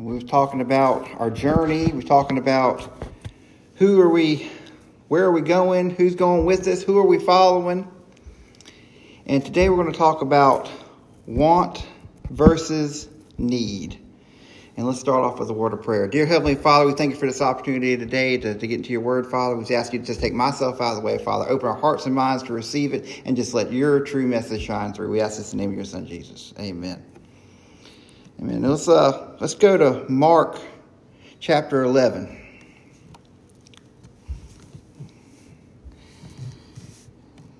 We were talking about our journey. We were talking about who are we, where are we going, who's going with us, who are we following. And today we're going to talk about want versus need. And let's start off with a word of prayer. Dear Heavenly Father, we thank you for this opportunity today to, to get into your word, Father. We just ask you to just take myself out of the way, Father. Open our hearts and minds to receive it and just let your true message shine through. We ask this in the name of your Son, Jesus. Amen. Amen. Let's, uh, let's go to Mark chapter 11.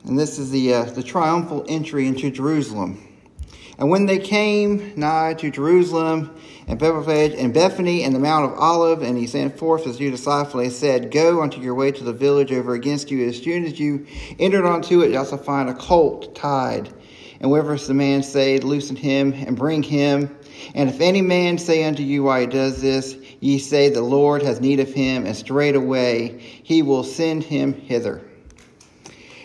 And this is the, uh, the triumphal entry into Jerusalem. And when they came nigh to Jerusalem and Bethphage and Bethany and the Mount of Olive, and he sent forth his two disciples, and said, Go unto your way to the village over against you. As soon as you entered unto it, you also find a colt tied. And wherever the man say, loosen him and bring him. And if any man say unto you why he does this, ye say, The Lord has need of him, and straightway he will send him hither.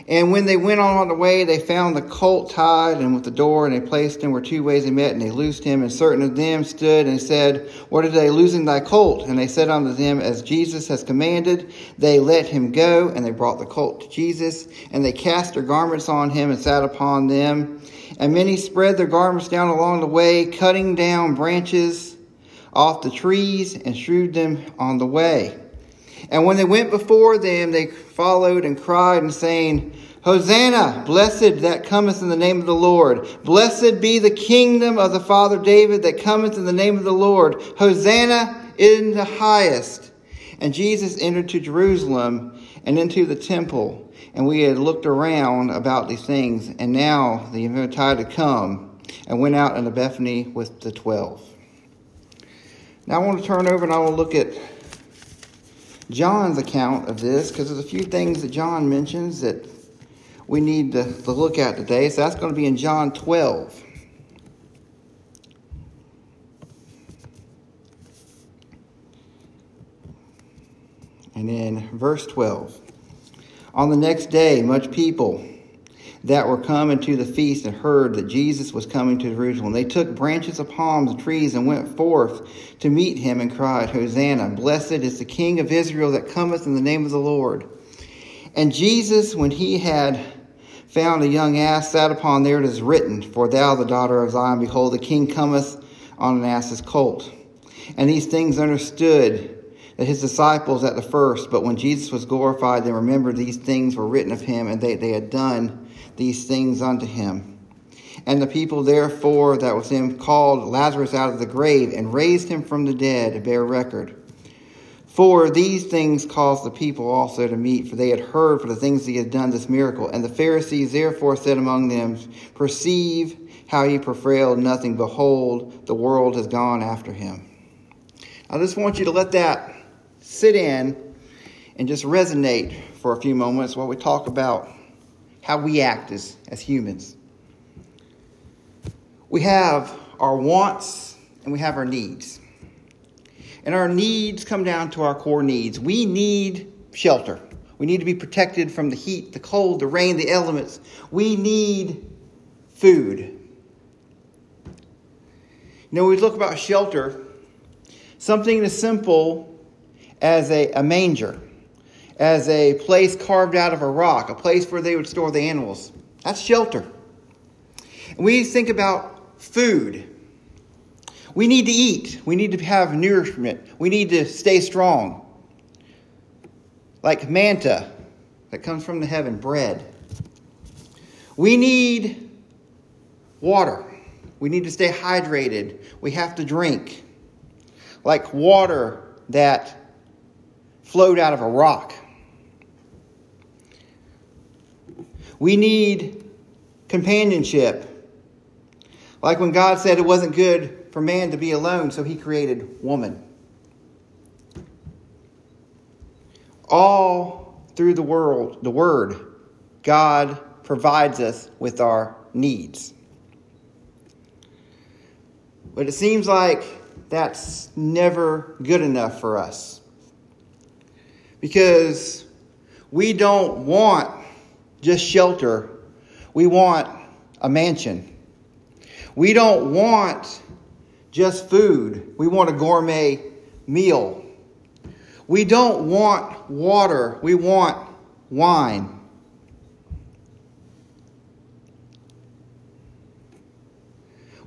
And when they went on the way, they found the colt tied and with the door, and they placed him where two ways they met, and they loosed him. And certain of them stood and said, What are they losing thy colt? And they said unto them, As Jesus has commanded, they let him go, and they brought the colt to Jesus, and they cast their garments on him and sat upon them. And many spread their garments down along the way, cutting down branches off the trees and strewed them on the way. And when they went before them, they followed and cried and saying, Hosanna, blessed that cometh in the name of the Lord. Blessed be the kingdom of the Father David that cometh in the name of the Lord. Hosanna in the highest. And Jesus entered to Jerusalem and into the temple. And we had looked around about these things. And now the time had come and went out into Bethany with the twelve. Now I want to turn over and I want to look at John's account of this because there's a few things that John mentions that we need to, to look at today. So that's going to be in John 12. And in verse 12. On the next day, much people that were coming to the feast and heard that Jesus was coming to Jerusalem. They took branches of palms and trees and went forth to meet him and cried, Hosanna, blessed is the King of Israel that cometh in the name of the Lord. And Jesus, when he had found a young ass, sat upon there it is written, For thou the daughter of Zion, behold, the king cometh on an ass's colt. And these things understood his disciples at the first, but when Jesus was glorified, they remembered these things were written of him, and they, they had done these things unto him. And the people therefore that was him called Lazarus out of the grave and raised him from the dead to bear record. For these things caused the people also to meet, for they had heard for the things he had done this miracle. And the Pharisees therefore said among them, Perceive how ye prevailed nothing. Behold, the world has gone after him. I just want you to let that sit in and just resonate for a few moments while we talk about how we act as, as humans. We have our wants and we have our needs. And our needs come down to our core needs. We need shelter. We need to be protected from the heat, the cold, the rain, the elements. We need food. You know, we look about shelter, something as simple as a, a manger as a place carved out of a rock, a place where they would store the animals. That's shelter. We think about food. We need to eat. We need to have nourishment. We need to stay strong. Like manna that comes from the heaven, bread. We need water. We need to stay hydrated. We have to drink. Like water that flowed out of a rock. We need companionship. Like when God said it wasn't good for man to be alone, so he created woman. All through the world, the word, God provides us with our needs. But it seems like that's never good enough for us. Because we don't want just shelter. We want a mansion. We don't want just food. We want a gourmet meal. We don't want water. We want wine.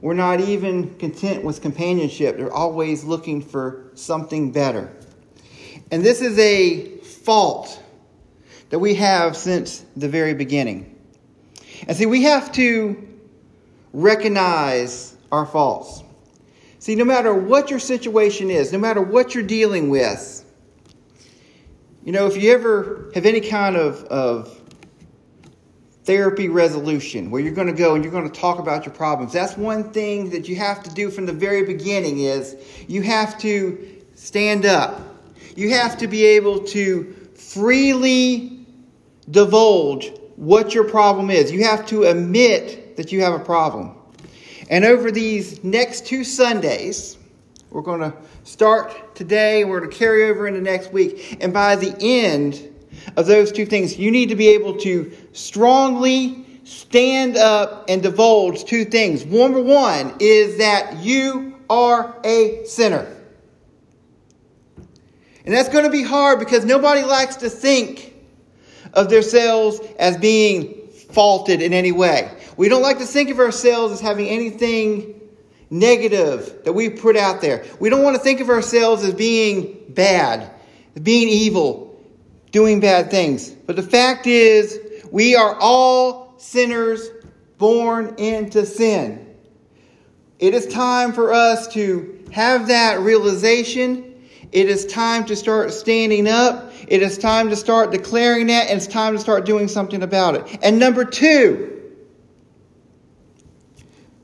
We're not even content with companionship. They're always looking for something better. And this is a fault that we have since the very beginning. And see, we have to recognize our faults. See, no matter what your situation is, no matter what you're dealing with, you know, if you ever have any kind of, of therapy resolution where you're going to go and you're going to talk about your problems, that's one thing that you have to do from the very beginning is you have to stand up. You have to be able to freely divulge what your problem is. You have to admit that you have a problem. And over these next two Sundays, we're going to start today and we're going to carry over into next week. And by the end of those two things, you need to be able to strongly stand up and divulge two things. Number one is that you are a sinner. And that's going to be hard because nobody likes to think of themselves as being faulted in any way. We don't like to think of ourselves as having anything negative that we put out there. We don't want to think of ourselves as being bad, being evil, doing bad things. But the fact is, we are all sinners born into sin. It is time for us to have that realization. It is time to start standing up. It is time to start declaring that, and it's time to start doing something about it. And number two,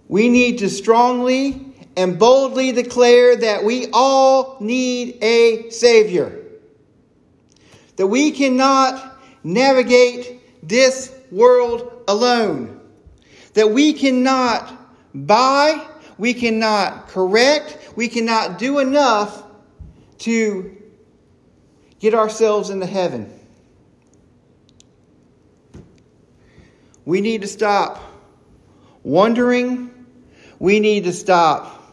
we need to strongly and boldly declare that we all need a Savior. That we cannot navigate this world alone. That we cannot buy, we cannot correct, we cannot do enough to get ourselves into heaven. We need to stop wondering we need to stop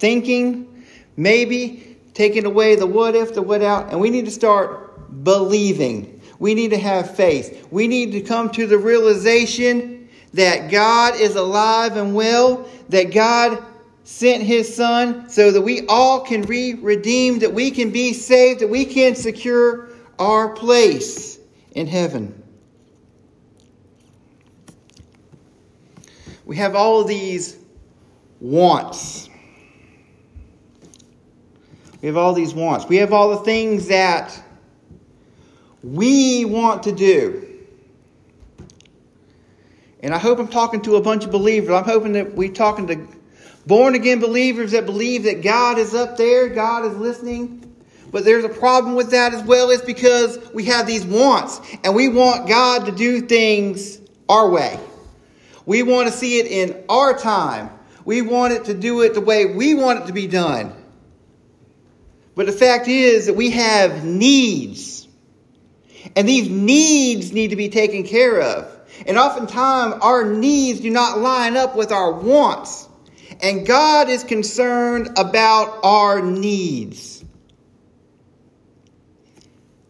thinking, maybe taking away the what if, the what out, and we need to start believing. We need to have faith. We need to come to the realization that God is alive and well, that God sent his son so that we all can be redeemed, that we can be saved, that we can secure our place in heaven. We have all these wants. We have all these wants. We have all the things that we want to do. And I hope I'm talking to a bunch of believers. I'm hoping that we're talking to born again believers that believe that God is up there, God is listening. But there's a problem with that as well, It's because we have these wants and we want God to do things our way. We want to see it in our time. We want it to do it the way we want it to be done. But the fact is that we have needs. And these needs need to be taken care of. And oftentimes our needs do not line up with our wants. And God is concerned about our needs.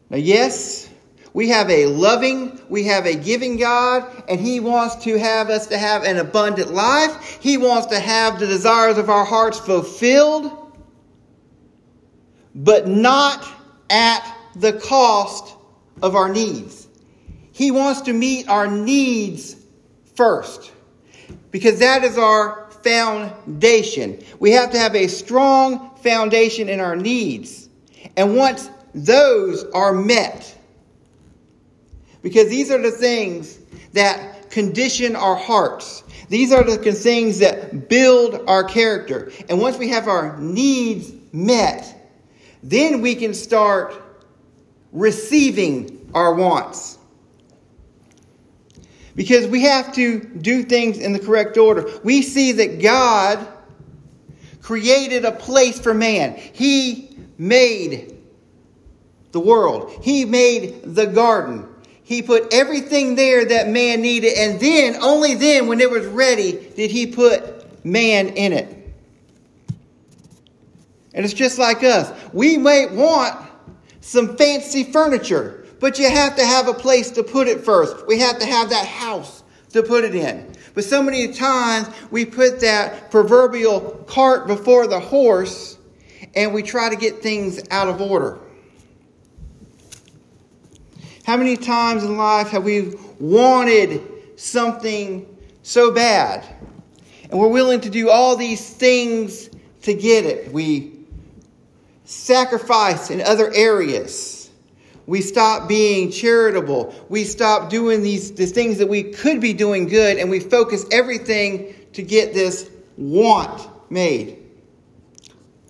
Now, yes, we have a loving, we have a giving God, and He wants to have us to have an abundant life. He wants to have the desires of our hearts fulfilled, but not at the cost of our needs. He wants to meet our needs first, because that is our foundation. We have to have a strong foundation in our needs. And once those are met, because these are the things that condition our hearts. These are the things that build our character. And once we have our needs met, then we can start receiving our wants. Because we have to do things in the correct order. We see that God created a place for man. He made the world. He made the garden. He put everything there that man needed, and then, only then, when it was ready, did he put man in it. And it's just like us. We might want some fancy furniture, but you have to have a place to put it first. We have to have that house to put it in. But so many times we put that proverbial cart before the horse and we try to get things out of order. How many times in life have we wanted something so bad and we're willing to do all these things to get it? We sacrifice in other areas. We stop being charitable. We stop doing these, these things that we could be doing good, and we focus everything to get this want made.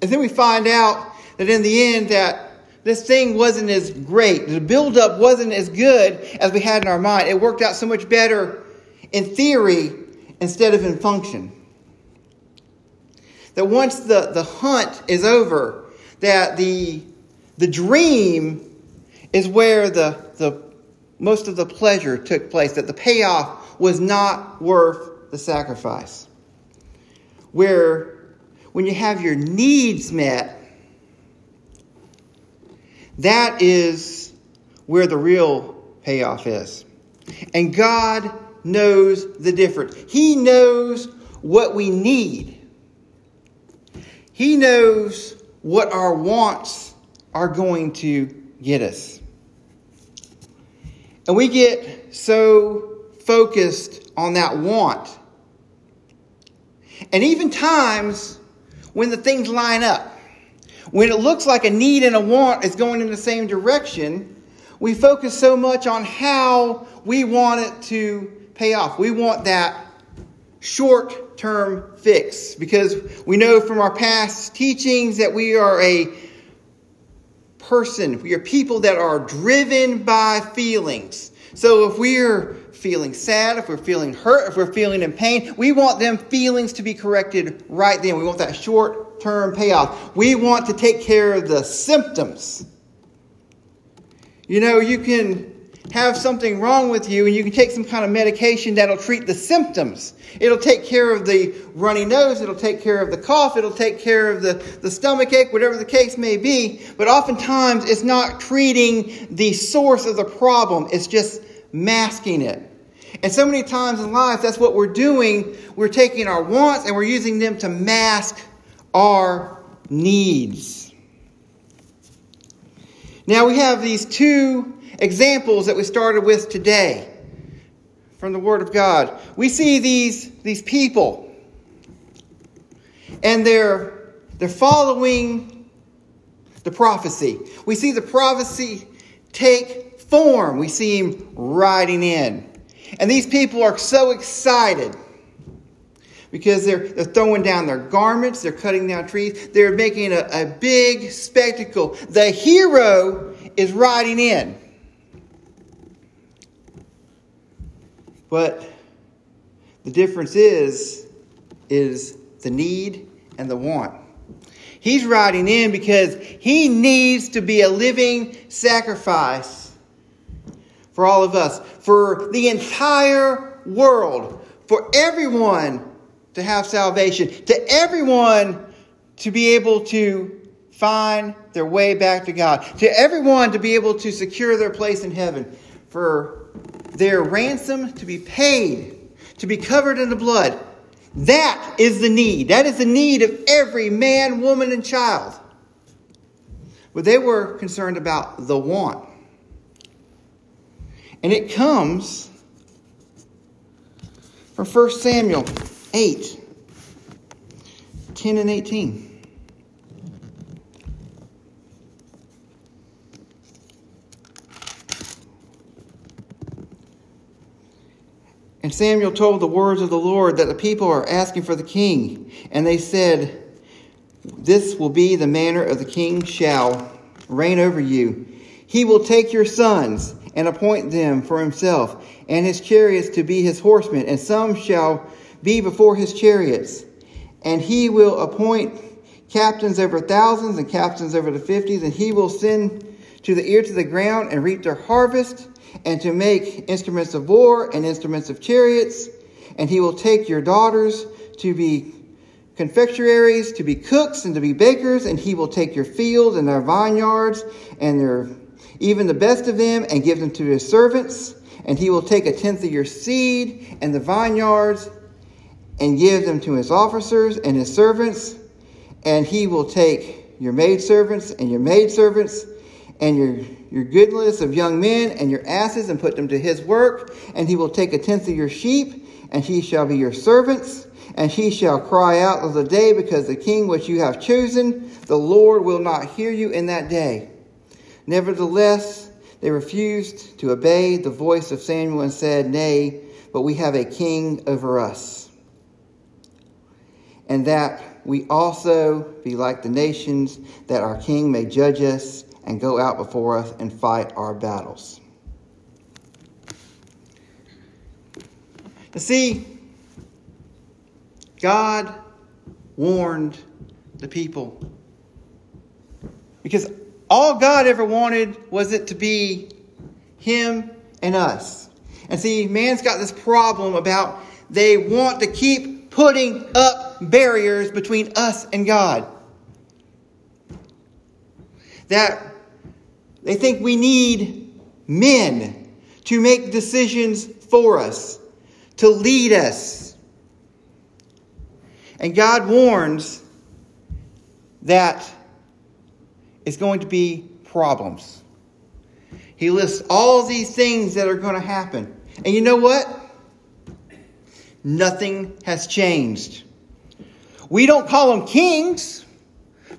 And then we find out that in the end that this thing wasn't as great. The buildup wasn't as good as we had in our mind. It worked out so much better in theory instead of in function. That once the, the hunt is over, that the, the dream is where the, the most of the pleasure took place, that the payoff was not worth the sacrifice. Where when you have your needs met, that is where the real payoff is. And God knows the difference. He knows what we need. He knows what our wants are going to get us. And we get so focused on that want. And even times when the things line up, when it looks like a need and a want is going in the same direction, we focus so much on how we want it to pay off. We want that short term fix because we know from our past teachings that we are a person, we are people that are driven by feelings. So if we're feeling sad, if we're feeling hurt, if we're feeling in pain, we want them feelings to be corrected right then. We want that short term payoff. We want to take care of the symptoms. You know, you can have something wrong with you and you can take some kind of medication that'll treat the symptoms. It'll take care of the runny nose, it'll take care of the cough, it'll take care of the, the stomach ache, whatever the case may be. But oftentimes it's not treating the source of the problem, it's just masking it. And so many times in life, that's what we're doing. We're taking our wants and we're using them to mask our needs. Now we have these two examples that we started with today from the Word of God. We see these, these people, and they're, they're following the prophecy. We see the prophecy take form, we see him riding in. And these people are so excited because they're, they're throwing down their garments, they're cutting down trees, they're making a, a big spectacle. The hero is riding in. But the difference is, is the need and the want. He's riding in because he needs to be a living sacrifice for all of us, for the entire world, for everyone to have salvation, to everyone to be able to find their way back to God, to everyone to be able to secure their place in heaven, for their ransom to be paid, to be covered in the blood. That is the need. That is the need of every man, woman, and child. But they were concerned about the want. And it comes from 1 Samuel 8 10 and 18. And Samuel told the words of the Lord that the people are asking for the king. And they said, This will be the manner of the king shall reign over you. He will take your sons and appoint them for himself, and his chariots to be his horsemen, and some shall be before his chariots. And he will appoint captains over thousands and captains over the fifties, and he will send to the ear to the ground and reap their harvest, and to make instruments of war and instruments of chariots. And he will take your daughters to be confectionaries to be cooks and to be bakers, and he will take your fields and their vineyards and their even the best of them and give them to his servants. And he will take a tenth of your seed and the vineyards and give them to his officers and his servants. And he will take your maidservants and your maidservants and your, your goodness of young men and your asses and put them to his work. And he will take a tenth of your sheep, and he shall be your servants. And he shall cry out of the day because the king which you have chosen, the Lord will not hear you in that day. Nevertheless, they refused to obey the voice of Samuel and said, Nay, but we have a king over us. And that we also be like the nations, that our king may judge us and go out before us and fight our battles. You see, God warned the people. Because all God ever wanted was it to be Him and us. And see, man's got this problem about they want to keep putting up barriers between us and God. That they think we need men to make decisions for us, to lead us. And God warns that it's going to be problems. He lists all these things that are going to happen. And you know what? Nothing has changed. We don't call them kings,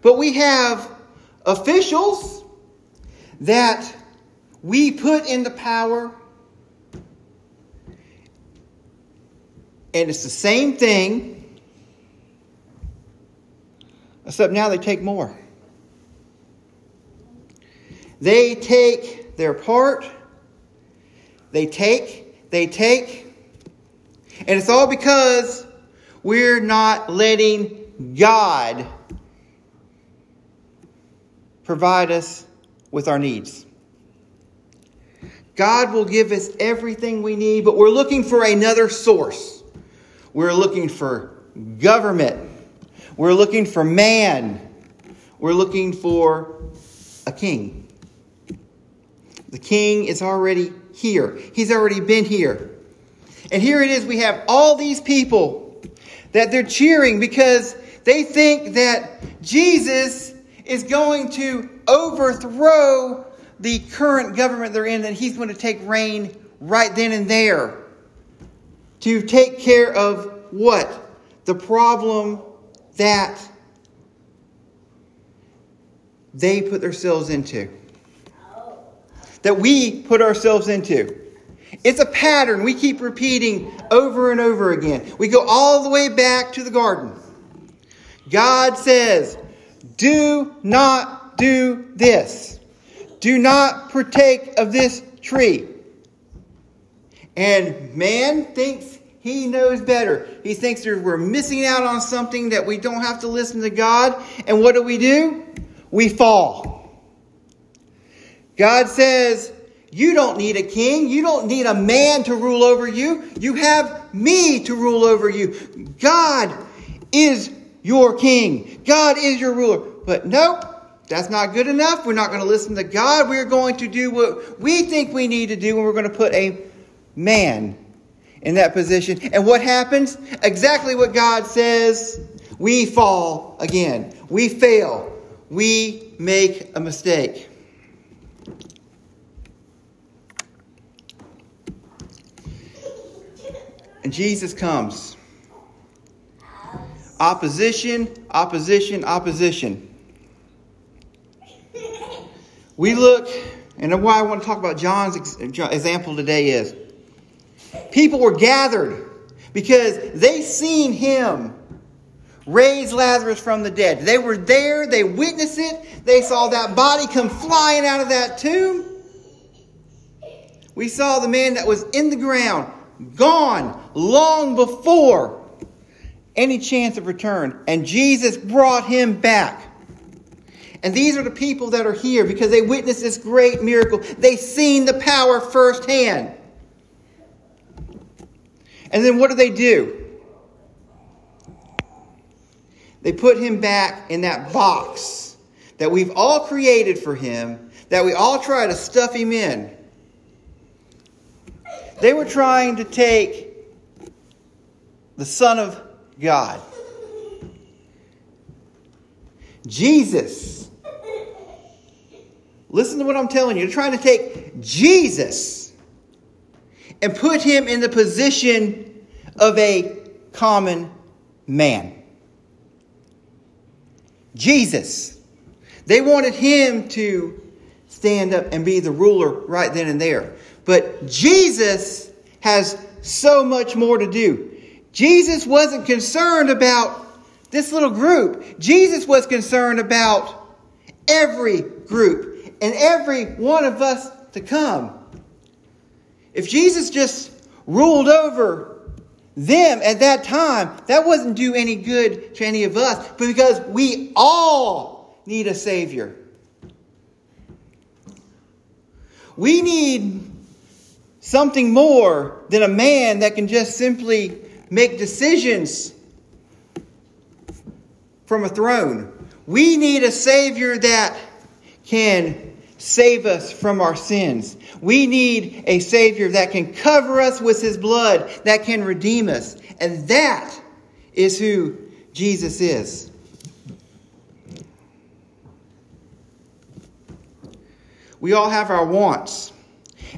but we have officials that we put in the power. And it's the same thing, except now they take more. They take their part, they take, they take, and it's all because we're not letting God provide us with our needs. God will give us everything we need, but we're looking for another source. We're looking for government. We're looking for man. We're looking for a king. The king is already here, he's already been here. And here it is we have all these people that they're cheering because they think that Jesus is going to overthrow the current government they're in, and he's going to take reign right then and there to take care of what? The problem that they put themselves into. That we put ourselves into. It's a pattern we keep repeating over and over again. We go all the way back to the garden. God says, Do not do this. Do not partake of this tree. And man thinks he knows better. He thinks we're missing out on something that we don't have to listen to God. And what do we do? We fall. God says, you don't need a king. You don't need a man to rule over you. You have me to rule over you. God is your king. God is your ruler. But nope, that's not good enough. We're not going to listen to God. We're going to do what we think we need to do, and we're going to put a man in that position. And what happens? Exactly what God says. We fall again. We fail. We make a mistake. And Jesus comes. Opposition, opposition, opposition. We look, and why I want to talk about John's example today is people were gathered because they seen him raise Lazarus from the dead. They were there, they witnessed it, they saw that body come flying out of that tomb. We saw the man that was in the ground gone long before any chance of return. And Jesus brought him back. And these are the people that are here because they witnessed this great miracle. They seen the power firsthand. And then what do they do? they put him back in that box that we've all created for him, that we all try to stuff him in. They were trying to take the Son of God, Jesus. Listen to what I'm telling you. They're trying to take Jesus and put him in the position of a common man. Jesus. They wanted him to stand up and be the ruler right then and there. But Jesus has so much more to do. Jesus wasn't concerned about this little group. Jesus was concerned about every group and every one of us to come. If Jesus just ruled over them at that time, that wasn't do any good to any of us, because we all need a Savior. We need something more than a man that can just simply make decisions from a throne. We need a Savior that can save us from our sins. We need a Savior that can cover us with His blood, that can redeem us. And that is who Jesus is. We all have our wants.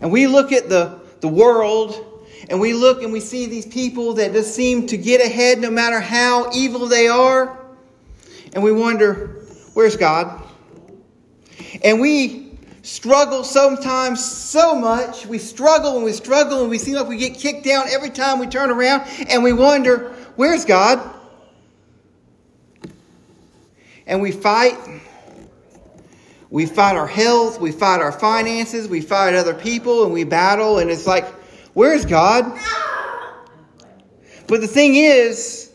And we look at the, the world and we look and we see these people that just seem to get ahead no matter how evil they are. And we wonder, where's God? And we struggle sometimes so much. We struggle and we struggle and we seem like we get kicked down every time we turn around and we wonder, where's God? And we fight. We fight our health, we fight our finances, we fight other people, and we battle, and it's like, Where's God? But the thing is,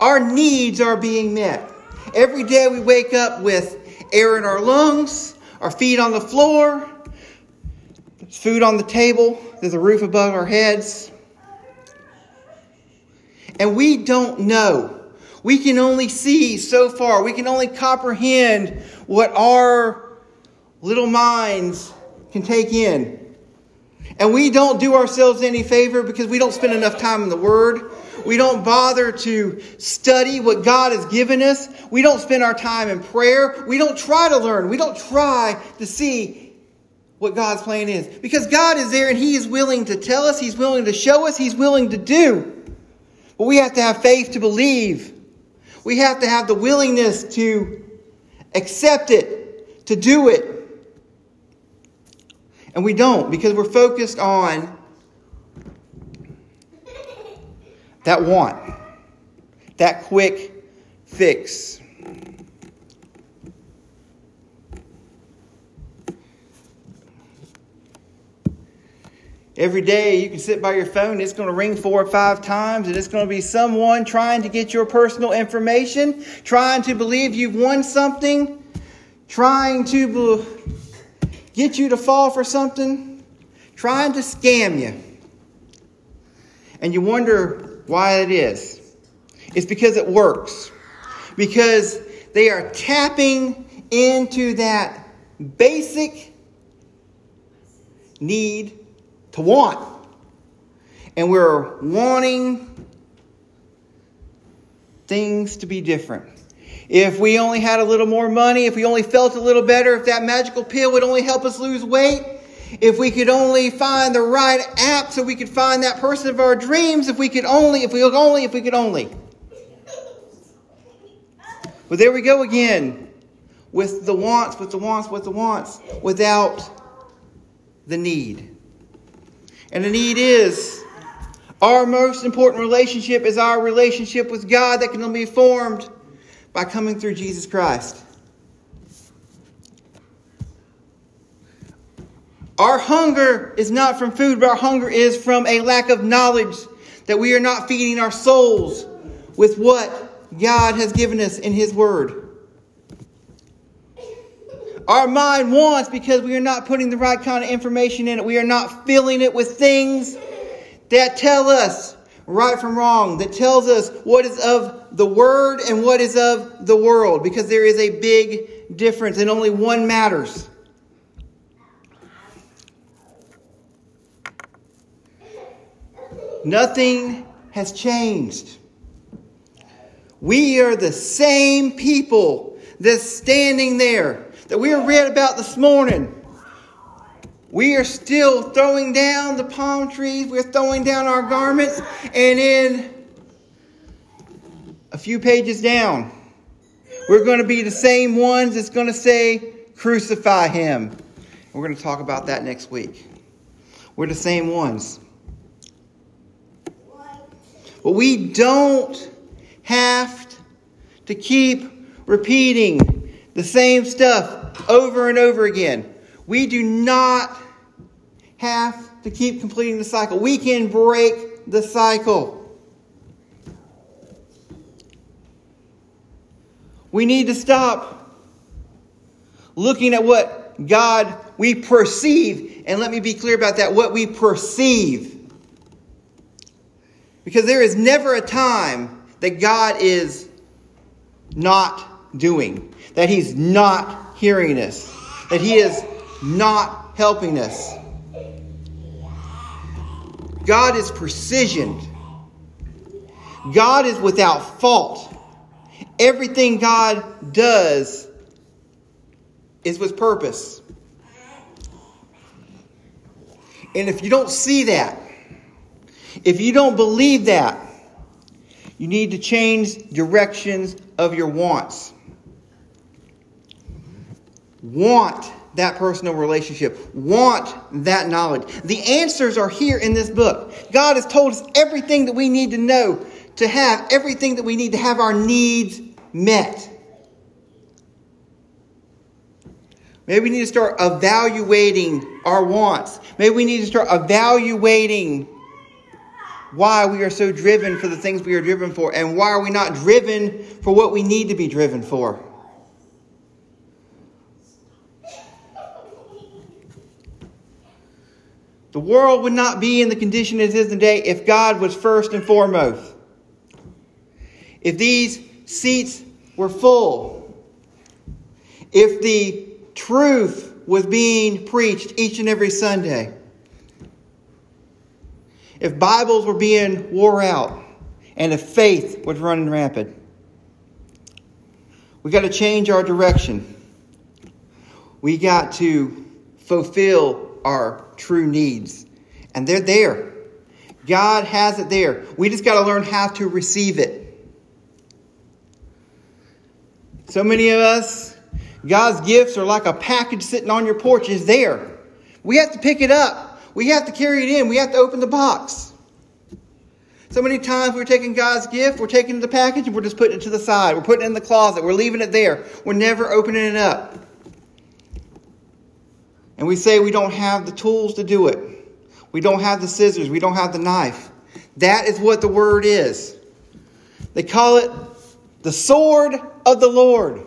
our needs are being met. Every day we wake up with air in our lungs, our feet on the floor, food on the table, there's a roof above our heads. And we don't know. We can only see so far. We can only comprehend what our little minds can take in. And we don't do ourselves any favor because we don't spend enough time in the Word. We don't bother to study what God has given us. We don't spend our time in prayer. We don't try to learn. We don't try to see what God's plan is. Because God is there and He is willing to tell us, He's willing to show us, He's willing to do. But we have to have faith to believe. We have to have the willingness to accept it, to do it. And we don't because we're focused on that want, that quick fix. Every day you can sit by your phone, it's going to ring four or five times, and it's going to be someone trying to get your personal information, trying to believe you've won something, trying to get you to fall for something, trying to scam you. And you wonder why it is. It's because it works. Because they are tapping into that basic need to want. And we're wanting things to be different. If we only had a little more money, if we only felt a little better, if that magical pill would only help us lose weight, if we could only find the right app so we could find that person of our dreams, if we could only, if we could only, if we could only. But there we go again with the wants, with the wants, with the wants, without the need. And the need is our most important relationship is our relationship with God that can only be formed by coming through Jesus Christ. Our hunger is not from food, but our hunger is from a lack of knowledge that we are not feeding our souls with what God has given us in His Word. Our mind wants because we are not putting the right kind of information in it. We are not filling it with things that tell us right from wrong, that tells us what is of the Word and what is of the world, because there is a big difference and only one matters. Nothing has changed. We are the same people that's standing there that we read about this morning. We are still throwing down the palm trees. We're throwing down our garments. And in a few pages down, we're going to be the same ones that's going to say, Crucify him. We're going to talk about that next week. We're the same ones. But we don't have to keep repeating the same stuff over and over again. We do not have to keep completing the cycle. We can break the cycle. We need to stop looking at what God we perceive. And let me be clear about that what we perceive. Because there is never a time that God is not doing, that He's not hearing us, that He is not helping us. God is precision. God is without fault. Everything God does is with purpose. And if you don't see that, if you don't believe that, you need to change directions of your wants. Want that personal relationship. Want that knowledge. The answers are here in this book. God has told us everything that we need to know to have everything that we need to have our needs met. Maybe we need to start evaluating our wants. Maybe we need to start evaluating why we are so driven for the things we are driven for and why are we not driven for what we need to be driven for. The world would not be in the condition it is today if God was first and foremost. If these seats were full, if the truth was being preached each and every Sunday, if Bibles were being wore out and if faith was running rampant. We got to change our direction. We got to fulfill our true needs. And they're there. God has it there. We just got to learn how to receive it. So many of us, God's gifts are like a package sitting on your porch, is there. We have to pick it up. We have to carry it in. We have to open the box. So many times we're taking God's gift, we're taking the package, and we're just putting it to the side. We're putting it in the closet. We're leaving it there. We're never opening it up. And we say we don't have the tools to do it. We don't have the scissors. We don't have the knife. That is what the word is. They call it the sword of the Lord.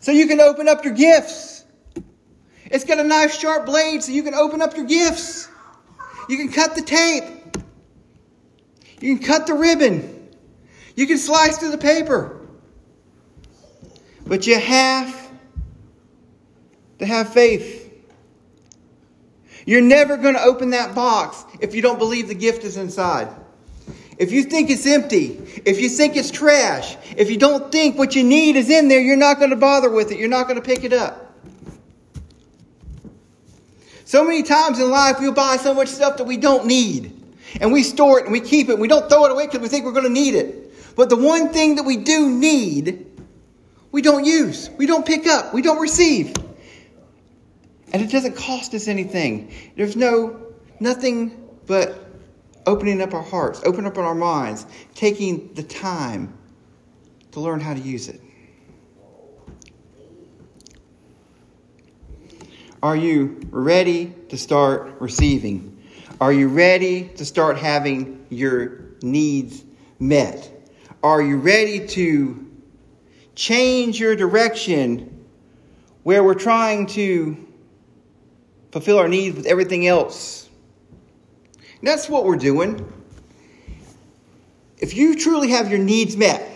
So you can open up your gifts. It's got a nice sharp blade so you can open up your gifts. You can cut the tape. You can cut the ribbon. You can slice through the paper. But you have to have faith. You're never going to open that box if you don't believe the gift is inside. If you think it's empty, if you think it's trash, if you don't think what you need is in there, you're not going to bother with it. You're not going to pick it up. So many times in life, we'll buy so much stuff that we don't need. And we store it and we keep it. And we don't throw it away because we think we're going to need it. But the one thing that we do need, we don't use. We don't pick up. We don't receive. And it doesn't cost us anything. There's no, nothing but opening up our hearts, opening up our minds, taking the time to learn how to use it. Are you ready to start receiving? Are you ready to start having your needs met? Are you ready to change your direction where we're trying to fulfill our needs with everything else? And that's what we're doing. if you truly have your needs met,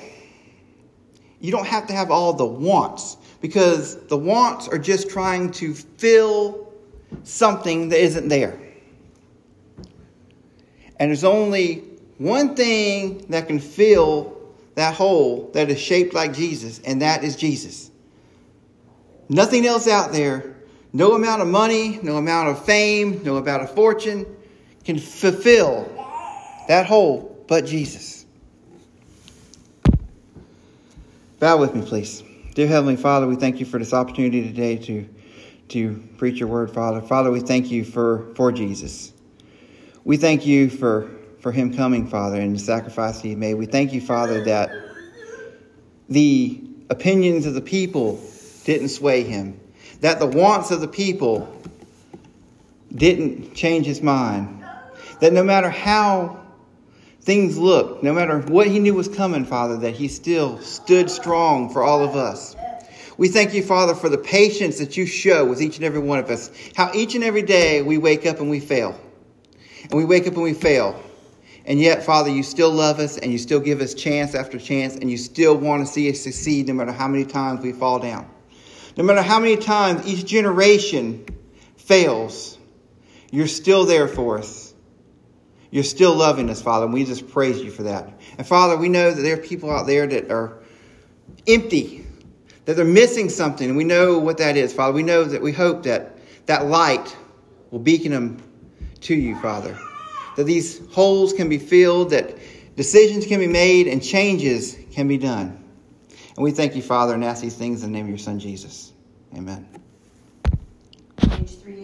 you don't have to have all the wants because the wants are just trying to fill something that isn't there. And there's only one thing that can fill that hole that is shaped like Jesus, and that is Jesus. Nothing else out there, no amount of money, no amount of fame, no amount of fortune can fulfill that hole but Jesus. Bow with me, please. Dear Heavenly Father, we thank you for this opportunity today to, to preach your word, Father. Father, we thank you for, for Jesus. We thank you for, for him coming, Father, and the sacrifice he made. We thank you, Father, that the opinions of the people didn't sway him, that the wants of the people didn't change his mind, that no matter how things looked, no matter what he knew was coming, Father, that he still stood strong for all of us. We thank you, Father, for the patience that you show with each and every one of us. How each and every day we wake up and we fail. And we wake up and we fail. And yet, Father, you still love us and you still give us chance after chance and you still want to see us succeed no matter how many times we fall down. No matter how many times each generation fails, you're still there for us. You're still loving us, Father, and we just praise you for that. And Father, we know that there are people out there that are empty, that they're missing something, and we know what that is, Father. We know that we hope that that light will beacon them to you, Father. That these holes can be filled, that decisions can be made, and changes can be done. And we thank you, Father, and ask these things in the name of your Son, Jesus. Amen. Page 382.